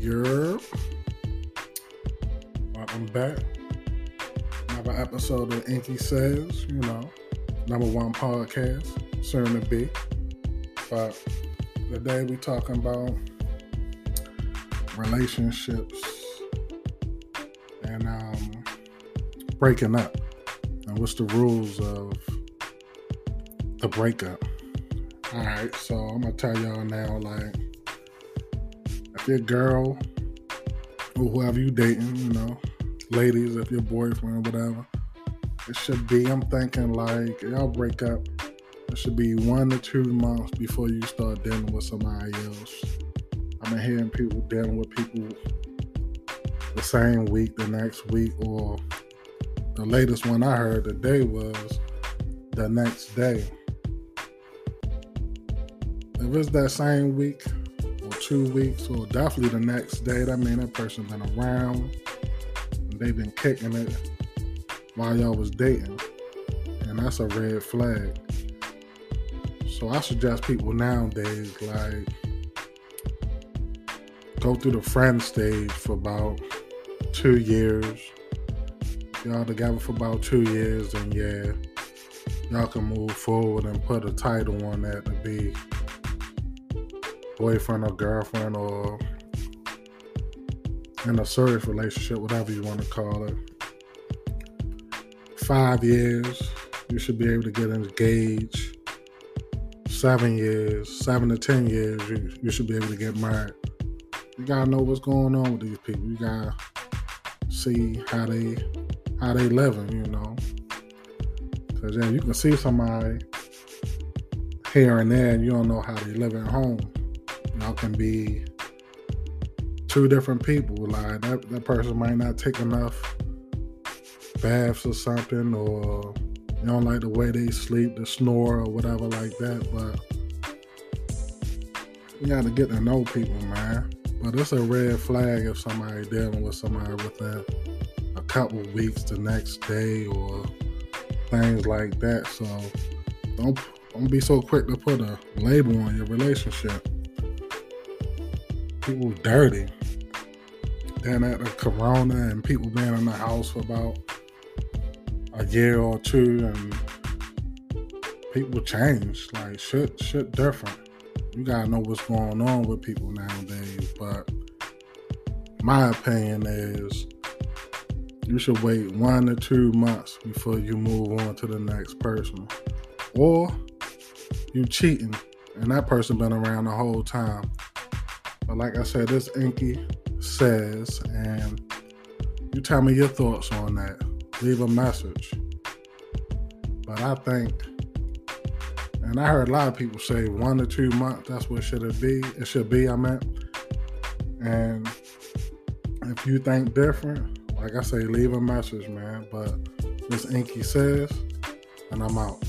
You're welcome back. Another episode of Inky Says, you know, number one podcast, soon to be. But today we talking about relationships and um, breaking up and what's the rules of the breakup. All right, so I'm gonna tell y'all now, like, your girl or whoever you dating, you know, ladies, if your boyfriend, whatever, it should be. I'm thinking like y'all break up. It should be one to two months before you start dealing with somebody else. I've been hearing people dealing with people the same week, the next week, or the latest one I heard today was the next day. If it's that same week two weeks or definitely the next day, that means that person been around they've been kicking it while y'all was dating. And that's a red flag. So I suggest people nowadays like go through the friend stage for about two years. Y'all together for about two years, and yeah, y'all can move forward and put a title on that to be boyfriend or girlfriend or in a serious relationship, whatever you want to call it. Five years, you should be able to get engaged. Seven years, seven to ten years, you, you should be able to get married. You gotta know what's going on with these people. You gotta see how they how they living, you know. Cause yeah, you can see somebody here and there, and you don't know how they live at home. Y'all can be two different people. Like that, that person might not take enough baths or something, or you don't like the way they sleep, the snore, or whatever like that. But you got to get to know people, man. But it's a red flag if somebody dealing with somebody within a couple weeks, the next day, or things like that. So don't don't be so quick to put a label on your relationship. People dirty. Then at the corona and people being in the house for about a year or two and people change. Like shit shit different. You gotta know what's going on with people nowadays. But my opinion is you should wait one to two months before you move on to the next person. Or you cheating and that person been around the whole time. But like I said, this Inky says, and you tell me your thoughts on that. Leave a message. But I think, and I heard a lot of people say one to two months. That's what should it be. It should be. I meant. And if you think different, like I say, leave a message, man. But this Inky says, and I'm out.